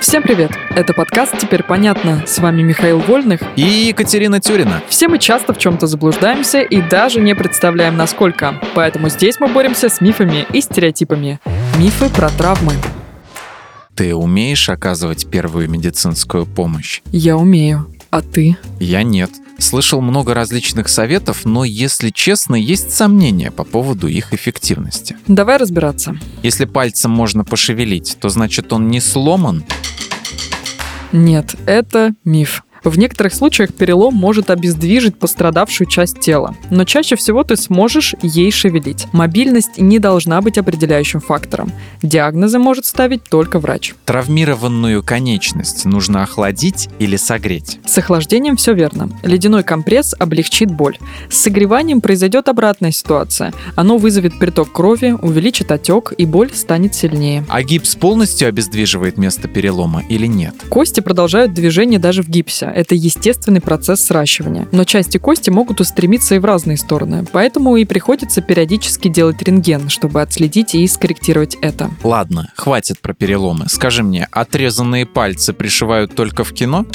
Всем привет! Это подкаст «Теперь понятно». С вами Михаил Вольных и Екатерина Тюрина. Все мы часто в чем-то заблуждаемся и даже не представляем, насколько. Поэтому здесь мы боремся с мифами и стереотипами. Мифы про травмы. Ты умеешь оказывать первую медицинскую помощь? Я умею. А ты? Я нет. Слышал много различных советов, но, если честно, есть сомнения по поводу их эффективности. Давай разбираться. Если пальцем можно пошевелить, то значит он не сломан? Нет, это миф. В некоторых случаях перелом может обездвижить пострадавшую часть тела, но чаще всего ты сможешь ей шевелить. Мобильность не должна быть определяющим фактором. Диагнозы может ставить только врач. Травмированную конечность нужно охладить или согреть? С охлаждением все верно. Ледяной компресс облегчит боль. С согреванием произойдет обратная ситуация. Оно вызовет приток крови, увеличит отек и боль станет сильнее. А гипс полностью обездвиживает место перелома или нет? Кости продолжают движение даже в гипсе это естественный процесс сращивания. Но части кости могут устремиться и в разные стороны, поэтому и приходится периодически делать рентген, чтобы отследить и скорректировать это. Ладно, хватит про переломы. Скажи мне, отрезанные пальцы пришивают только в кино?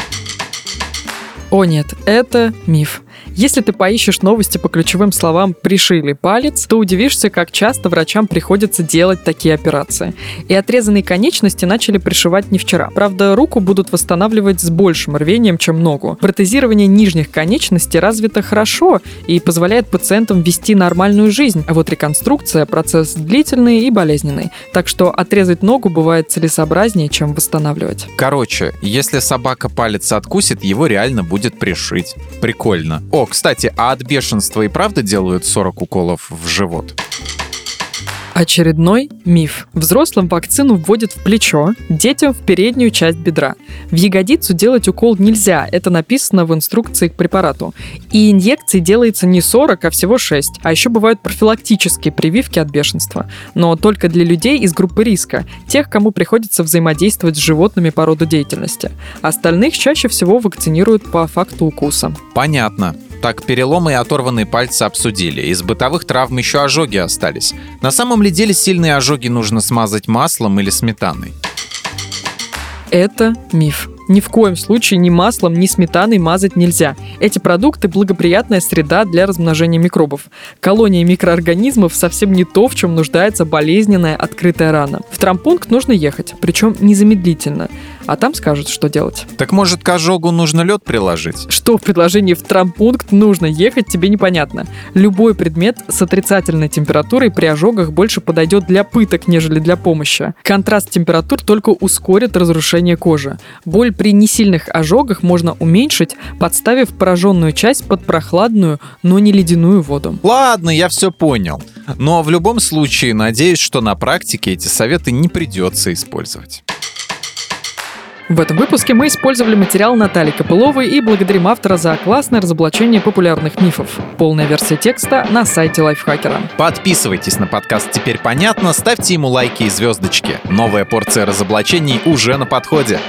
О нет, это миф. Если ты поищешь новости по ключевым словам «пришили палец», то удивишься, как часто врачам приходится делать такие операции. И отрезанные конечности начали пришивать не вчера. Правда, руку будут восстанавливать с большим рвением, чем ногу. Протезирование нижних конечностей развито хорошо и позволяет пациентам вести нормальную жизнь, а вот реконструкция – процесс длительный и болезненный. Так что отрезать ногу бывает целесообразнее, чем восстанавливать. Короче, если собака палец откусит, его реально будет пришить. Прикольно. О, кстати, а от бешенства и правда делают 40 уколов в живот? Очередной миф. Взрослым вакцину вводят в плечо, детям в переднюю часть бедра. В ягодицу делать укол нельзя, это написано в инструкции к препарату. И инъекций делается не 40, а всего 6. А еще бывают профилактические прививки от бешенства. Но только для людей из группы риска, тех, кому приходится взаимодействовать с животными по роду деятельности. Остальных чаще всего вакцинируют по факту укуса. Понятно. Так, переломы и оторванные пальцы обсудили. Из бытовых травм еще ожоги остались. На самом ли деле сильные ожоги нужно смазать маслом или сметаной? Это миф. Ни в коем случае ни маслом, ни сметаной мазать нельзя. Эти продукты – благоприятная среда для размножения микробов. Колония микроорганизмов совсем не то, в чем нуждается болезненная открытая рана. В травмпункт нужно ехать, причем незамедлительно а там скажут, что делать. Так может к ожогу нужно лед приложить? Что в предложении в травмпункт нужно ехать, тебе непонятно. Любой предмет с отрицательной температурой при ожогах больше подойдет для пыток, нежели для помощи. Контраст температур только ускорит разрушение кожи. Боль при несильных ожогах можно уменьшить, подставив пораженную часть под прохладную, но не ледяную воду. Ладно, я все понял. Но в любом случае, надеюсь, что на практике эти советы не придется использовать. В этом выпуске мы использовали материал Натальи Копыловой и благодарим автора за классное разоблачение популярных мифов. Полная версия текста на сайте Лайфхакера. Подписывайтесь на подкаст «Теперь понятно», ставьте ему лайки и звездочки. Новая порция разоблачений уже на подходе.